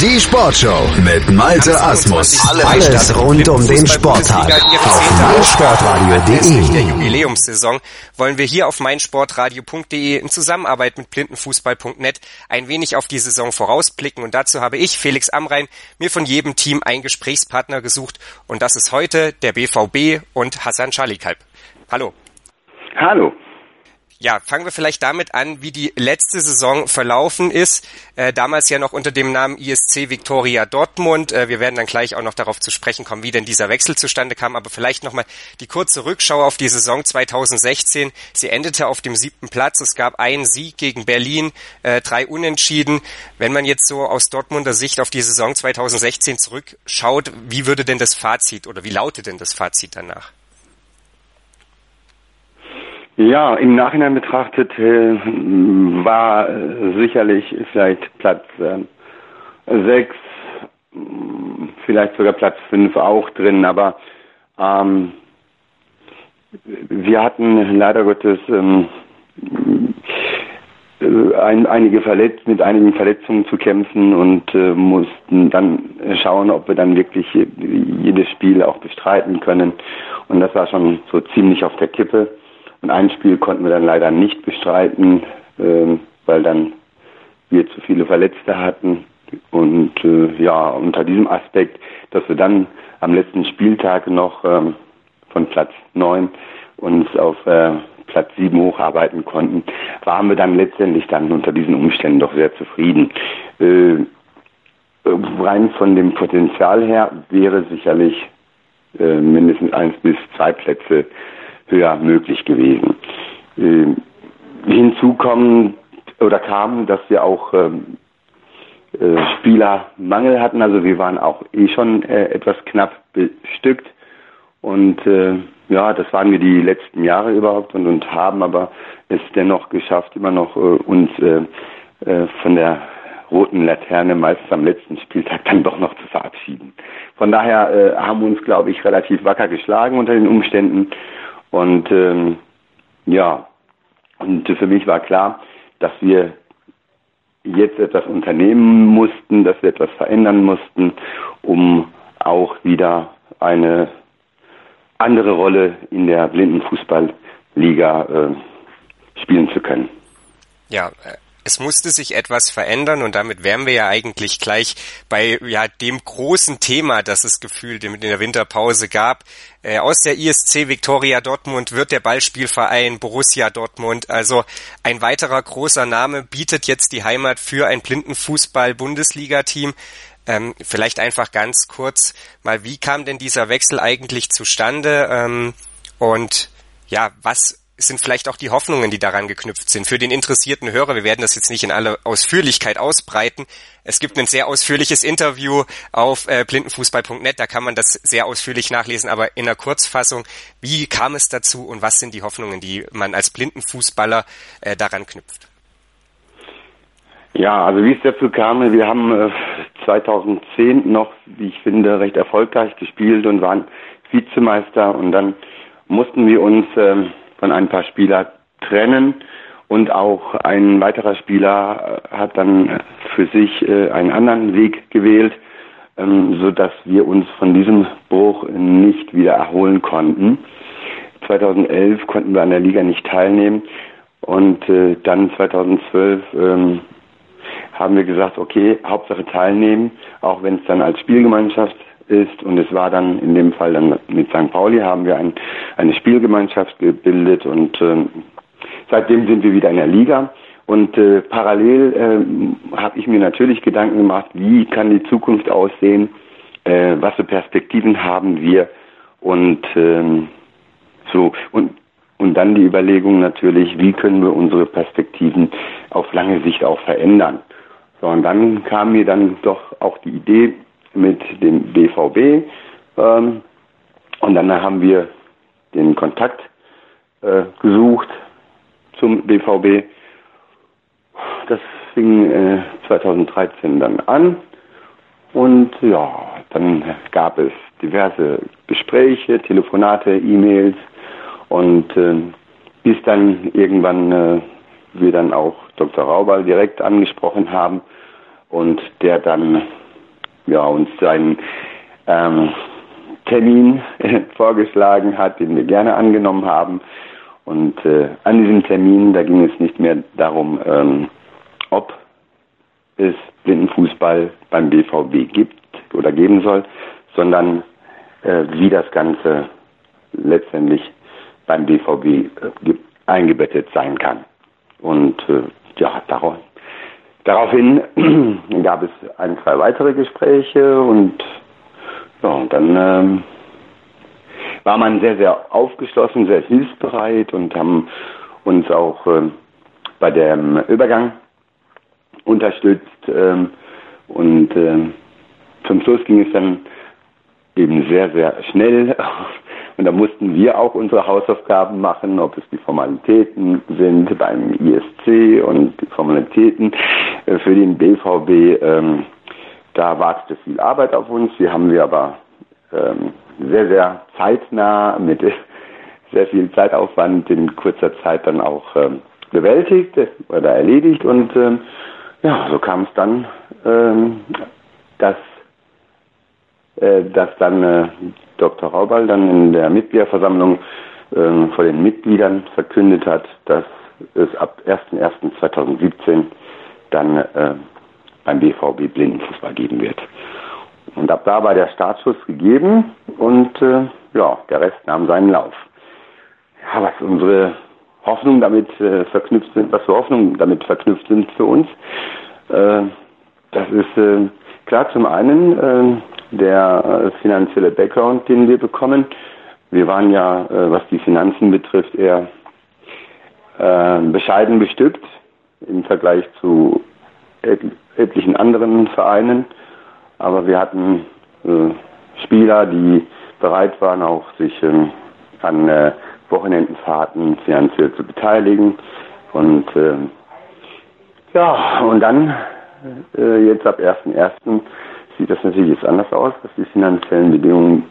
Die Sportshow mit Malte Asmus. Alles rund um den Sporttag auf meinsportradio.de. der Jubiläumssaison wollen wir hier auf meinsportradio.de in Zusammenarbeit mit blindenfußball.net ein wenig auf die Saison vorausblicken und dazu habe ich, Felix Amrein, mir von jedem Team einen Gesprächspartner gesucht und das ist heute der BVB und Hassan Schalikalb. Hallo. Hallo. Ja, fangen wir vielleicht damit an, wie die letzte Saison verlaufen ist. Äh, damals ja noch unter dem Namen ISC Victoria Dortmund. Äh, wir werden dann gleich auch noch darauf zu sprechen kommen, wie denn dieser Wechsel zustande kam. Aber vielleicht nochmal die kurze Rückschau auf die Saison 2016. Sie endete auf dem siebten Platz. Es gab einen Sieg gegen Berlin, äh, drei Unentschieden. Wenn man jetzt so aus Dortmunder Sicht auf die Saison 2016 zurückschaut, wie würde denn das Fazit oder wie lautet denn das Fazit danach? Ja, im Nachhinein betrachtet äh, war äh, sicherlich vielleicht Platz äh, sechs, vielleicht sogar Platz fünf auch drin, aber ähm, wir hatten leider Gottes ähm, äh, ein, einige Verletzt, mit einigen Verletzungen zu kämpfen und äh, mussten dann schauen, ob wir dann wirklich jedes Spiel auch bestreiten können. Und das war schon so ziemlich auf der Kippe. Und ein Spiel konnten wir dann leider nicht bestreiten, äh, weil dann wir zu viele Verletzte hatten. Und äh, ja, unter diesem Aspekt, dass wir dann am letzten Spieltag noch ähm, von Platz 9 uns auf äh, Platz 7 hocharbeiten konnten, waren wir dann letztendlich dann unter diesen Umständen doch sehr zufrieden. Äh, rein von dem Potenzial her wäre sicherlich äh, mindestens eins bis zwei Plätze höher möglich gewesen. Äh, hinzu kommen oder kam, dass wir auch ähm, äh, Spielermangel hatten. Also wir waren auch eh schon äh, etwas knapp bestückt. Und äh, ja, das waren wir die letzten Jahre überhaupt und, und haben aber es dennoch geschafft, immer noch äh, uns äh, äh, von der roten Laterne meistens am letzten Spieltag dann doch noch zu verabschieden. Von daher äh, haben wir uns, glaube ich, relativ wacker geschlagen unter den Umständen und ähm, ja, und für mich war klar, dass wir jetzt etwas unternehmen mussten, dass wir etwas verändern mussten, um auch wieder eine andere Rolle in der Blindenfußballliga äh, spielen zu können. Ja, äh, es musste sich etwas verändern und damit wären wir ja eigentlich gleich bei ja dem großen Thema, das es gefühlt in der Winterpause gab. Äh, aus der ISC Victoria Dortmund wird der Ballspielverein Borussia Dortmund. Also ein weiterer großer Name bietet jetzt die Heimat für ein Blindenfußball-Bundesliga-Team. Ähm, vielleicht einfach ganz kurz mal, wie kam denn dieser Wechsel eigentlich zustande? Ähm, und ja, was sind vielleicht auch die Hoffnungen, die daran geknüpft sind. Für den interessierten Hörer, wir werden das jetzt nicht in aller Ausführlichkeit ausbreiten. Es gibt ein sehr ausführliches Interview auf äh, blindenfußball.net, da kann man das sehr ausführlich nachlesen, aber in einer Kurzfassung, wie kam es dazu und was sind die Hoffnungen, die man als Blindenfußballer äh, daran knüpft? Ja, also wie es dazu kam, wir haben äh, 2010 noch, wie ich finde, recht erfolgreich gespielt und waren Vizemeister und dann mussten wir uns ähm, von ein paar Spieler trennen und auch ein weiterer Spieler äh, hat dann für sich äh, einen anderen Weg gewählt, ähm, so dass wir uns von diesem Bruch nicht wieder erholen konnten. 2011 konnten wir an der Liga nicht teilnehmen und äh, dann 2012 ähm, haben wir gesagt, okay, Hauptsache teilnehmen, auch wenn es dann als Spielgemeinschaft ist. Und es war dann in dem Fall dann mit St. Pauli haben wir ein, eine Spielgemeinschaft gebildet und äh, seitdem sind wir wieder in der Liga. Und äh, parallel äh, habe ich mir natürlich Gedanken gemacht, wie kann die Zukunft aussehen, äh, was für Perspektiven haben wir und ähm, so und und dann die Überlegung natürlich, wie können wir unsere Perspektiven auf lange Sicht auch verändern. So, und dann kam mir dann doch auch die Idee, mit dem BVB. Ähm, und dann haben wir den Kontakt äh, gesucht zum BVB. Das fing äh, 2013 dann an und ja, dann gab es diverse Gespräche, Telefonate, E-Mails und äh, bis dann irgendwann äh, wir dann auch Dr. Raubal direkt angesprochen haben und der dann ja, uns seinen ähm, Termin vorgeschlagen hat, den wir gerne angenommen haben. Und äh, an diesem Termin, da ging es nicht mehr darum, ähm, ob es Blindenfußball beim BVB gibt oder geben soll, sondern äh, wie das Ganze letztendlich beim BVB äh, eingebettet sein kann. Und äh, ja, darauf, daraufhin gab es ein, zwei weitere Gespräche und ja, dann ähm, war man sehr, sehr aufgeschlossen, sehr hilfsbereit und haben uns auch äh, bei dem Übergang unterstützt. Ähm, und ähm, zum Schluss ging es dann eben sehr, sehr schnell. Und da mussten wir auch unsere Hausaufgaben machen, ob es die Formalitäten sind beim ISC und die Formalitäten äh, für den BVB. Ähm, da wartete viel Arbeit auf uns. Die haben wir aber ähm, sehr, sehr zeitnah mit sehr viel Zeitaufwand in kurzer Zeit dann auch ähm, bewältigt oder erledigt. Und ähm, ja, so kam es dann, ähm, dass, äh, dass dann äh, Dr. Raubal dann in der Mitgliederversammlung äh, vor den Mitgliedern verkündet hat, dass es ab 01.01.2017 dann äh, beim BVB Blindenfußball geben wird. Und ab da war der Startschuss gegeben und äh, ja, der Rest nahm seinen Lauf. Ja, was unsere Hoffnungen damit äh, verknüpft sind, was für Hoffnungen damit verknüpft sind für uns, äh, das ist äh, klar zum einen äh, der äh, finanzielle Background, den wir bekommen. Wir waren ja, äh, was die Finanzen betrifft, eher äh, bescheiden bestückt im Vergleich zu et etlichen anderen Vereinen. Aber wir hatten äh, Spieler, die bereit waren, auch sich ähm, an äh, Wochenendenfahrten finanziell zu beteiligen. Und äh, ja, und dann äh, jetzt ab 1.1. sieht das natürlich jetzt anders aus, was die finanziellen Bedingungen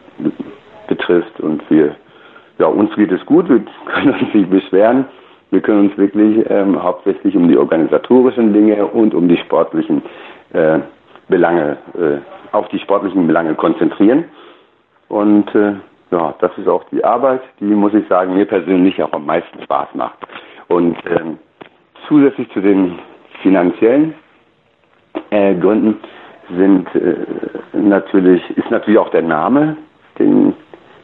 betrifft. Und wir, ja, uns geht es gut, wir können uns nicht beschweren. Wir können uns wirklich ähm, hauptsächlich um die organisatorischen Dinge und um die sportlichen äh, Belange, äh, auf die sportlichen Belange konzentrieren. Und äh, ja, das ist auch die Arbeit, die, muss ich sagen, mir persönlich auch am meisten Spaß macht. Und ähm, zusätzlich zu den finanziellen äh, Gründen sind äh, natürlich, ist natürlich auch der Name, den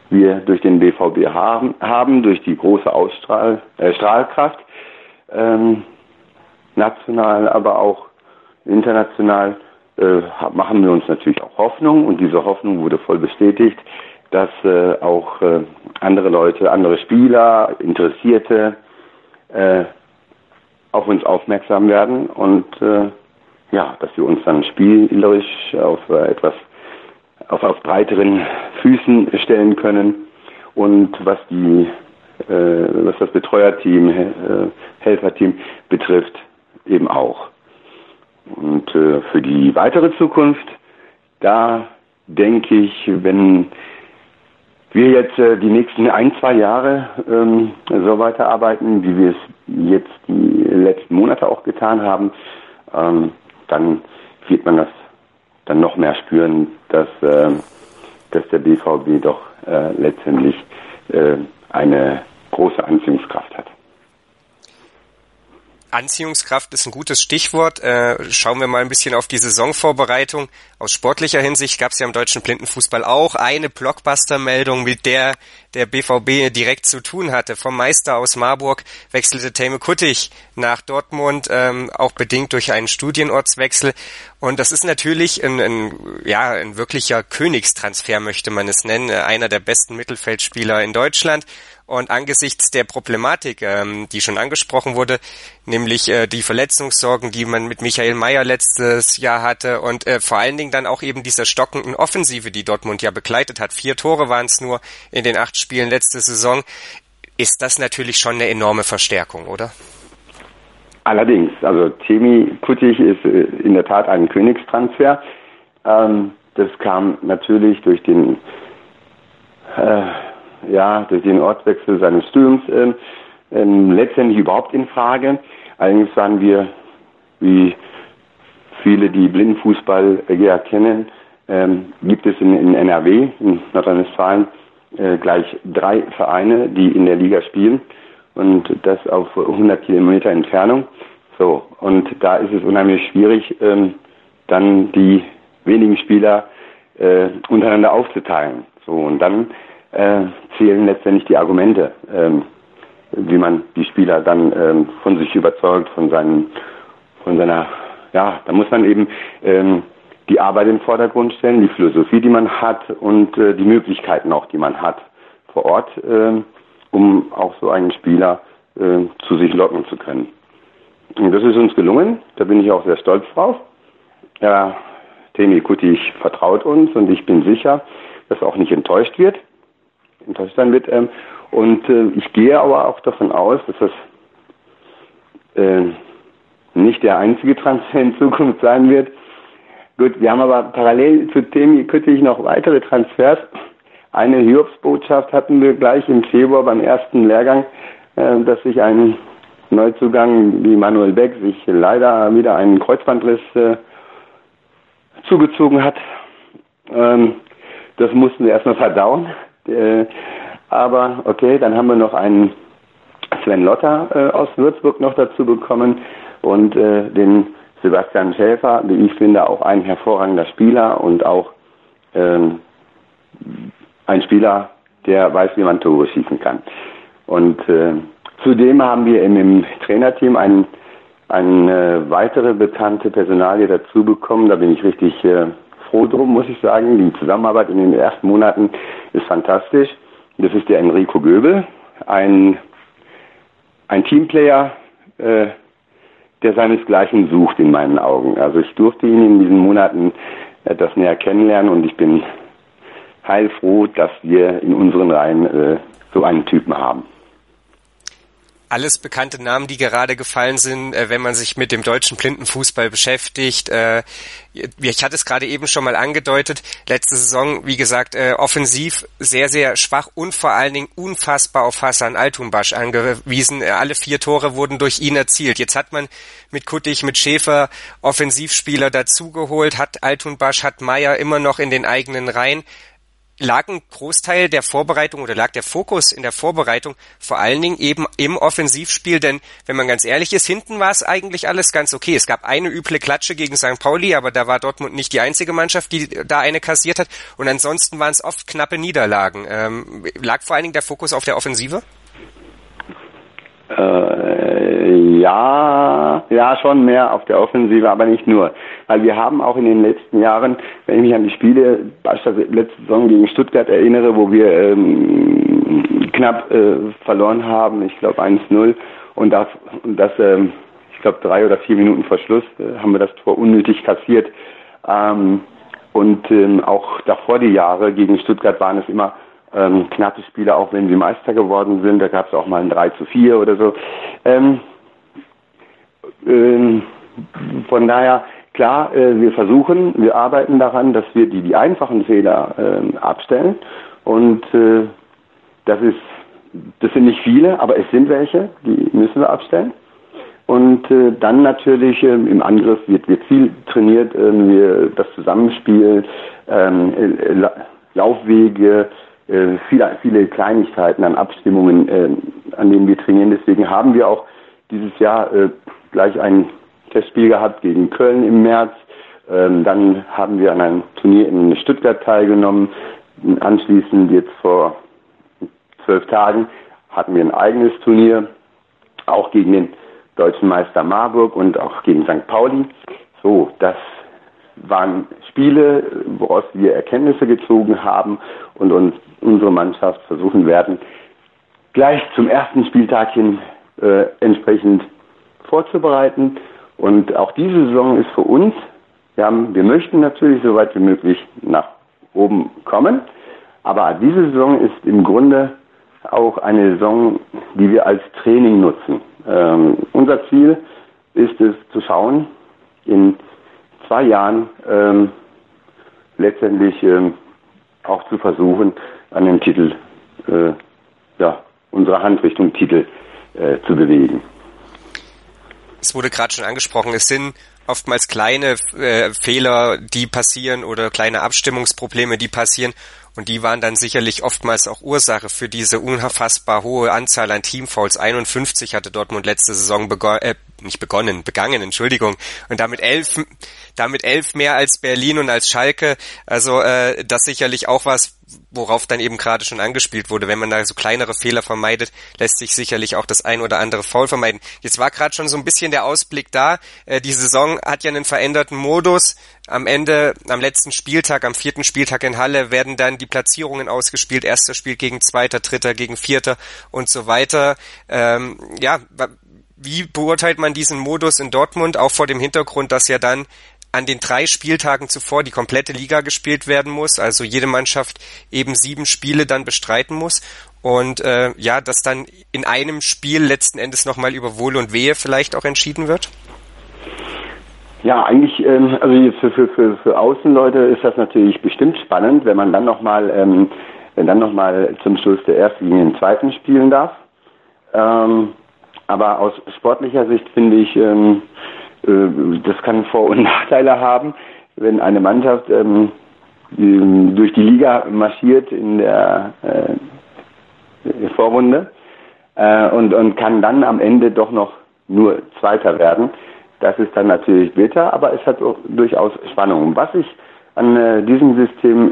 wir durch den BVB haben, haben durch die große Ausstrahl, äh, Strahlkraft, ähm, national, aber auch international äh, machen wir uns natürlich auch Hoffnung. Und diese Hoffnung wurde voll bestätigt, dass äh, auch äh, andere Leute, andere Spieler, Interessierte äh, auf uns aufmerksam werden. Und äh, ja, dass wir uns dann spielerisch auf äh, etwas auf, auf breiteren Füßen stellen können und was die äh, was das Betreuerteam, äh, Helferteam betrifft, eben auch. Und äh, für die weitere Zukunft, da denke ich, wenn wir jetzt die nächsten ein, zwei Jahre ähm, so weiterarbeiten, wie wir es jetzt die letzten Monate auch getan haben, ähm, dann wird man das dann noch mehr spüren, dass, äh, dass der BVB doch äh, letztendlich äh, eine große Anziehungskraft hat. Anziehungskraft ist ein gutes Stichwort. Äh, schauen wir mal ein bisschen auf die Saisonvorbereitung. Aus sportlicher Hinsicht gab es ja im deutschen Blindenfußball auch eine Blockbuster-Meldung, mit der der BVB direkt zu tun hatte. Vom Meister aus Marburg wechselte Tame Kuttig nach Dortmund, ähm, auch bedingt durch einen Studienortswechsel. Und das ist natürlich ein, ein, ja, ein wirklicher Königstransfer, möchte man es nennen. Einer der besten Mittelfeldspieler in Deutschland. Und angesichts der Problematik, ähm, die schon angesprochen wurde, nämlich äh, die Verletzungssorgen, die man mit Michael Mayer letztes Jahr hatte und äh, vor allen Dingen dann auch eben dieser stockenden Offensive, die Dortmund ja begleitet hat. Vier Tore waren es nur in den acht Spielen letzte Saison. Ist das natürlich schon eine enorme Verstärkung, oder? Allerdings, also Temi Kuttig ist äh, in der Tat ein Königstransfer. Ähm, das kam natürlich durch den äh, ja durch den Ortswechsel seines Studiums äh, ähm, letztendlich überhaupt in Frage. Allerdings waren wir, wie viele, die Blindenfußball äh, ja kennen, ähm, gibt es in, in NRW, in Nordrhein-Westfalen, äh, gleich drei Vereine, die in der Liga spielen und das auf 100 Kilometer Entfernung. So, und da ist es unheimlich schwierig, ähm, dann die wenigen Spieler äh, untereinander aufzuteilen. So, und dann äh, zählen letztendlich die Argumente, ähm, wie man die Spieler dann ähm, von sich überzeugt, von seinen, von seiner, ja, da muss man eben ähm, die Arbeit im Vordergrund stellen, die Philosophie, die man hat und äh, die Möglichkeiten auch, die man hat vor Ort, äh, um auch so einen Spieler äh, zu sich locken zu können. Und das ist uns gelungen, da bin ich auch sehr stolz drauf. Ja, Temi Kutig vertraut uns und ich bin sicher, dass er auch nicht enttäuscht wird, enttäuscht sein wird. Ähm, und äh, ich gehe aber auch davon aus, dass das äh, nicht der einzige Transfer in Zukunft sein wird. Gut, wir haben aber parallel zu Temi Küttich noch weitere Transfers. Eine Hiobsbotschaft hatten wir gleich im Februar beim ersten Lehrgang, äh, dass sich ein Neuzugang wie Manuel Beck sich leider wieder einen Kreuzbandriss äh, zugezogen hat. Ähm, das mussten wir erstmal verdauen. Äh, aber okay, dann haben wir noch einen Sven Lotter äh, aus Würzburg noch dazu bekommen und äh, den Sebastian Schäfer, wie ich finde, auch ein hervorragender Spieler und auch ähm, ein Spieler, der weiß, wie man Tore schießen kann. Und zudem haben wir im, Trainerteam einen, eine weitere bekannte Personalie dazu bekommen. Da bin ich richtig froh drum, muss ich sagen. Die Zusammenarbeit in den ersten Monaten ist fantastisch. Das ist der Enrico Göbel, ein, ein Teamplayer, äh, der seinesgleichen sucht in meinen Augen. Also ich durfte ihn in diesen Monaten etwas näher kennenlernen und ich bin heilfroh, dass wir in unseren Reihen äh, so einen Typen haben alles bekannte Namen, die gerade gefallen sind, äh, wenn man sich mit dem deutschen Blindenfußball beschäftigt. Äh, ich hatte es gerade eben schon mal angedeutet, letzte Saison, wie gesagt, äh, offensiv sehr, sehr schwach und vor allen Dingen unfassbar auf Hassan Altumbasch angewiesen. Äh, alle vier Tore wurden durch ihn erzielt. Jetzt hat man mit Kuttig, mit Schäfer Offensivspieler dazugeholt, hat Altunbasch, hat Meier immer noch in den eigenen Reihen lag ein Großteil der Vorbereitung oder lag der Fokus in der Vorbereitung vor allen Dingen eben im Offensivspiel, denn wenn man ganz ehrlich ist, hinten war es eigentlich alles ganz okay. Es gab eine üble Klatsche gegen St. Pauli, aber da war Dortmund nicht die einzige Mannschaft, die da eine kassiert hat und ansonsten waren es oft knappe Niederlagen. Ähm, lag vor allen Dingen der Fokus auf der Offensive? Äh, ja, ja, schon mehr auf der Offensive, aber nicht nur. Weil wir haben auch in den letzten Jahren, wenn ich mich an die Spiele, beispielsweise letzte Saison gegen Stuttgart erinnere, wo wir ähm, knapp äh, verloren haben, ich glaube 1-0, und das, das ähm, ich glaube drei oder vier Minuten vor Schluss äh, haben wir das Tor unnötig kassiert. Ähm, und ähm, auch davor die Jahre gegen Stuttgart waren es immer ähm, knappe Spiele, auch wenn sie Meister geworden sind. Da gab es auch mal ein 3 zu 4 oder so. Ähm, ähm, von daher, klar, äh, wir versuchen, wir arbeiten daran, dass wir die, die einfachen Fehler äh, abstellen. Und äh, das ist, das sind nicht viele, aber es sind welche, die müssen wir abstellen. Und äh, dann natürlich ähm, im Angriff wird, wird viel trainiert, wir, das Zusammenspiel, ähm, äh, Laufwege, viele, viele Kleinigkeiten an Abstimmungen, an denen wir trainieren. Deswegen haben wir auch dieses Jahr gleich ein Testspiel gehabt gegen Köln im März. Ähm, dann haben wir an einem Turnier in Stuttgart teilgenommen. Anschließend jetzt vor zwölf Tagen hatten wir ein eigenes Turnier, auch gegen den deutschen Meister Marburg und auch gegen St. Pauli. So, das waren Spiele, woraus wir Erkenntnisse gezogen haben und uns unsere Mannschaft versuchen werden, gleich zum ersten Spieltag hin äh, entsprechend vorzubereiten. Und auch diese Saison ist für uns, wir, haben, wir möchten natürlich so weit wie möglich nach oben kommen, aber diese Saison ist im Grunde auch eine Saison, die wir als Training nutzen. Ähm, unser Ziel ist es zu schauen, in zwei Jahren ähm, letztendlich ähm, auch zu versuchen, an den Titel, äh, ja, unsere Hand Richtung Titel äh, zu bewegen. Es wurde gerade schon angesprochen, es sind oftmals kleine äh, Fehler, die passieren oder kleine Abstimmungsprobleme, die passieren. Und die waren dann sicherlich oftmals auch Ursache für diese unfassbar hohe Anzahl an Teamfouls. 51 hatte Dortmund letzte Saison äh, nicht begonnen, begangen, Entschuldigung. Und damit elf, damit elf mehr als Berlin und als Schalke. Also äh, das sicherlich auch was, worauf dann eben gerade schon angespielt wurde. Wenn man da so kleinere Fehler vermeidet, lässt sich sicherlich auch das ein oder andere Foul vermeiden. Jetzt war gerade schon so ein bisschen der Ausblick da. Äh, die Saison hat ja einen veränderten Modus. Am Ende, am letzten Spieltag, am vierten Spieltag in Halle werden dann die Platzierungen ausgespielt. Erster Spiel gegen Zweiter, Dritter gegen Vierter und so weiter. Ähm, ja, wie beurteilt man diesen Modus in Dortmund, auch vor dem Hintergrund, dass ja dann an den drei Spieltagen zuvor die komplette Liga gespielt werden muss, also jede Mannschaft eben sieben Spiele dann bestreiten muss und äh, ja, dass dann in einem Spiel letzten Endes nochmal über Wohl und Wehe vielleicht auch entschieden wird? Ja, eigentlich, ähm, also für, für, für, für Außenleute ist das natürlich bestimmt spannend, wenn man dann nochmal ähm, dann noch mal zum Schluss der ersten gegen den zweiten spielen darf. Ähm, aber aus sportlicher Sicht finde ich, ähm, äh, das kann Vor- und Nachteile haben, wenn eine Mannschaft ähm, durch die Liga marschiert in der äh, Vorrunde äh, und, und kann dann am Ende doch noch nur Zweiter werden. Das ist dann natürlich bitter, aber es hat auch durchaus Spannung. Was ich an äh, diesem System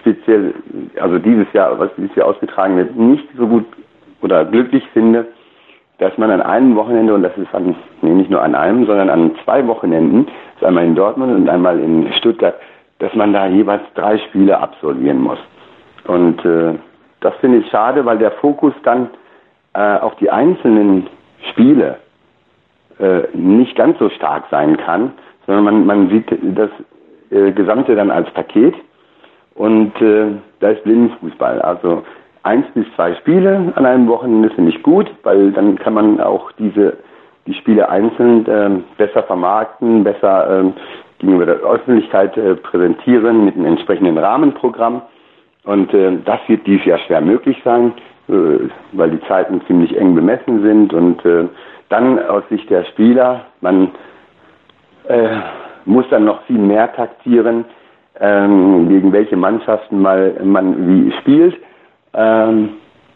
speziell, also dieses Jahr, was dieses Jahr ausgetragen wird, nicht so gut oder glücklich finde, dass man an einem Wochenende, und das ist an, nee, nicht nur an einem, sondern an zwei Wochenenden, ist einmal in Dortmund und einmal in Stuttgart, dass man da jeweils drei Spiele absolvieren muss. Und äh, das finde ich schade, weil der Fokus dann äh, auf die einzelnen Spiele äh, nicht ganz so stark sein kann, sondern man, man sieht das äh, Gesamte dann als Paket und äh, da ist Blindenfußball. Also eins bis zwei Spiele an einem Wochenende finde ich gut, weil dann kann man auch diese die Spiele einzeln äh, besser vermarkten, besser äh, gegenüber der Öffentlichkeit äh, präsentieren mit einem entsprechenden Rahmenprogramm. Und äh, das wird dies Jahr schwer möglich sein, äh, weil die Zeiten ziemlich eng bemessen sind. Und äh, dann aus Sicht der Spieler, man äh, muss dann noch viel mehr taktieren, ähm, gegen welche Mannschaften mal man wie spielt. Ähm,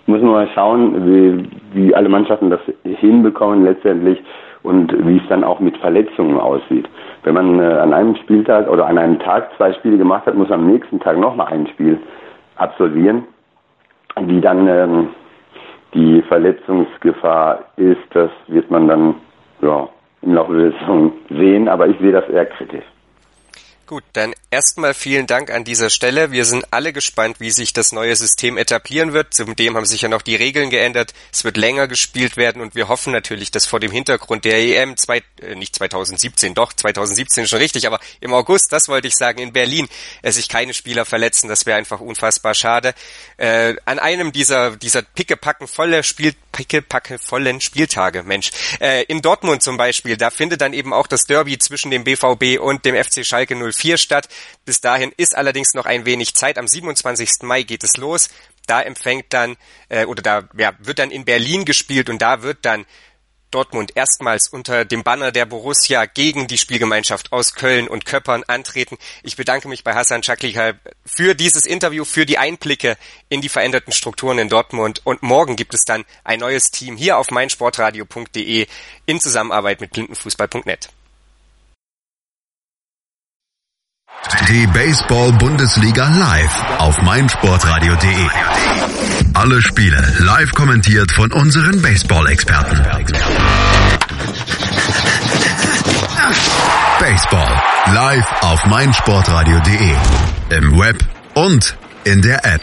muss man mal schauen, wie, wie alle Mannschaften das hinbekommen letztendlich und wie es dann auch mit Verletzungen aussieht. Wenn man äh, an einem Spieltag oder an einem Tag zwei Spiele gemacht hat, muss man am nächsten Tag nochmal ein Spiel absolvieren. Wie dann ähm, die Verletzungsgefahr ist, das wird man dann ja, im Laufe der Saison sehen, aber ich sehe das eher kritisch. Gut, dann erstmal vielen Dank an dieser Stelle. Wir sind alle gespannt, wie sich das neue System etablieren wird. Zudem haben sich ja noch die Regeln geändert. Es wird länger gespielt werden und wir hoffen natürlich, dass vor dem Hintergrund der EM zwei, äh, nicht 2017, doch 2017 schon richtig, aber im August, das wollte ich sagen, in Berlin, äh, sich keine Spieler verletzen. Das wäre einfach unfassbar schade. Äh, an einem dieser dieser pickepacken volle Spiel pickepacke vollen Spieltage, Mensch. Äh, in Dortmund zum Beispiel, da findet dann eben auch das Derby zwischen dem BVB und dem FC Schalke 04 4 statt. Bis dahin ist allerdings noch ein wenig Zeit. Am 27. Mai geht es los. Da empfängt dann, äh, oder da ja, wird dann in Berlin gespielt und da wird dann Dortmund erstmals unter dem Banner der Borussia gegen die Spielgemeinschaft aus Köln und Köppern antreten. Ich bedanke mich bei Hassan Chaklikal für dieses Interview, für die Einblicke in die veränderten Strukturen in Dortmund. Und morgen gibt es dann ein neues Team hier auf meinsportradio.de in Zusammenarbeit mit blindenfußball.net. Die Baseball-Bundesliga live auf meinsportradio.de. Alle Spiele live kommentiert von unseren Baseball-Experten. Baseball live auf meinsportradio.de. Im Web und in der App.